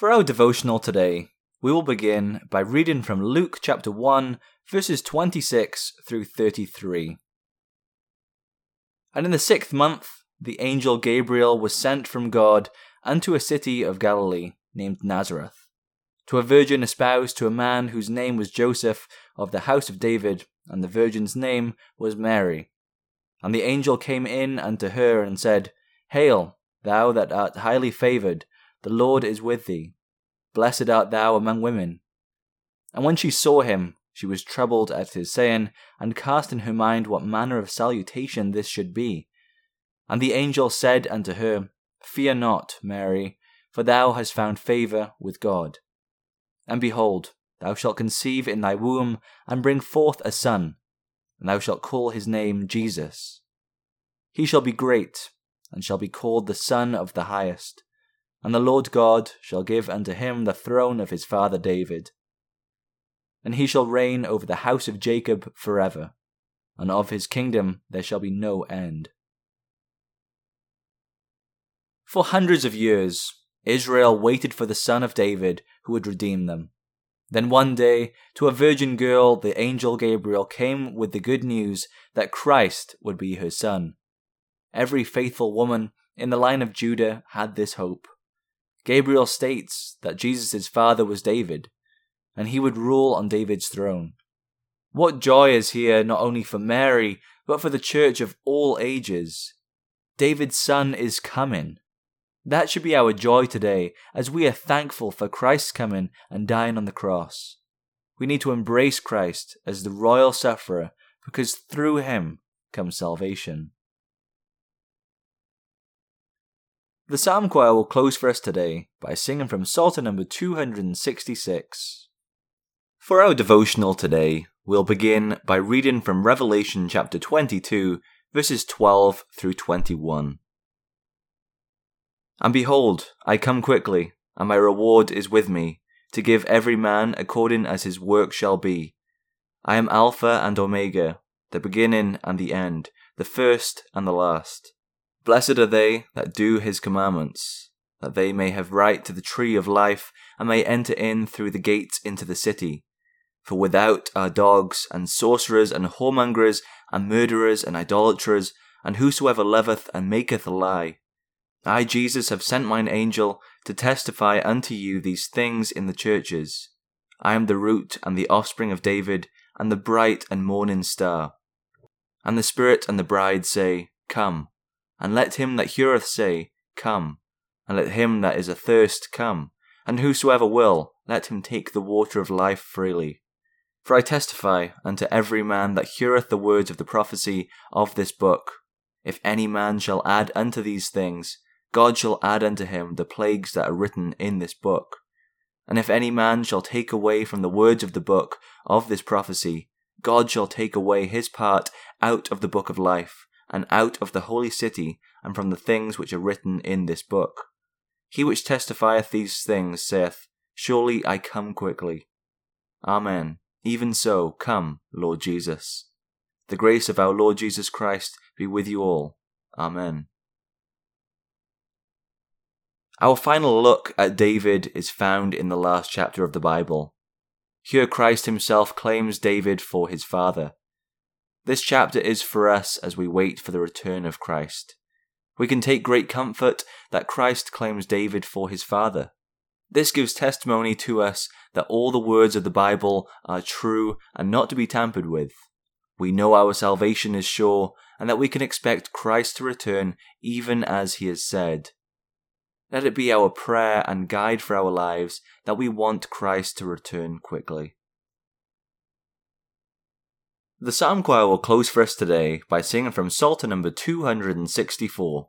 For our devotional today, we will begin by reading from Luke chapter 1, verses 26 through 33. And in the sixth month, the angel Gabriel was sent from God unto a city of Galilee named Nazareth, to a virgin espoused to a man whose name was Joseph of the house of David, and the virgin's name was Mary. And the angel came in unto her and said, Hail, thou that art highly favoured, the Lord is with thee. Blessed art thou among women. And when she saw him, she was troubled at his saying, and cast in her mind what manner of salutation this should be. And the angel said unto her, Fear not, Mary, for thou hast found favour with God. And behold, thou shalt conceive in thy womb, and bring forth a son, and thou shalt call his name Jesus. He shall be great, and shall be called the Son of the Highest. And the Lord God shall give unto him the throne of his father David. And he shall reign over the house of Jacob for ever, and of his kingdom there shall be no end. For hundreds of years, Israel waited for the son of David who would redeem them. Then one day, to a virgin girl, the angel Gabriel came with the good news that Christ would be her son. Every faithful woman in the line of Judah had this hope. Gabriel states that Jesus' father was David, and he would rule on David's throne. What joy is here not only for Mary, but for the church of all ages. David's son is coming. That should be our joy today, as we are thankful for Christ's coming and dying on the cross. We need to embrace Christ as the royal sufferer, because through him comes salvation. The Psalm Choir will close for us today by singing from Psalter number 266. For our devotional today, we'll begin by reading from Revelation chapter 22, verses 12 through 21. And behold, I come quickly, and my reward is with me, to give every man according as his work shall be. I am Alpha and Omega, the beginning and the end, the first and the last. Blessed are they that do his commandments, that they may have right to the tree of life, and may enter in through the gates into the city. For without are dogs, and sorcerers, and whoremongers, and murderers, and idolaters, and whosoever loveth and maketh a lie. I, Jesus, have sent mine angel to testify unto you these things in the churches. I am the root and the offspring of David, and the bright and morning star. And the Spirit and the bride say, Come. And let him that heareth say, Come. And let him that is athirst come. And whosoever will, let him take the water of life freely. For I testify unto every man that heareth the words of the prophecy of this book, if any man shall add unto these things, God shall add unto him the plagues that are written in this book. And if any man shall take away from the words of the book of this prophecy, God shall take away his part out of the book of life, and out of the holy city, and from the things which are written in this book. He which testifieth these things saith, Surely I come quickly. Amen. Even so, come, Lord Jesus. The grace of our Lord Jesus Christ be with you all. Amen. Our final look at David is found in the last chapter of the Bible. Here Christ himself claims David for his father. This chapter is for us as we wait for the return of Christ. We can take great comfort that Christ claims David for his father. This gives testimony to us that all the words of the Bible are true and not to be tampered with. We know our salvation is sure and that we can expect Christ to return even as he has said. Let it be our prayer and guide for our lives that we want Christ to return quickly. The Psalm Choir will close for us today by singing from Psalter number 264.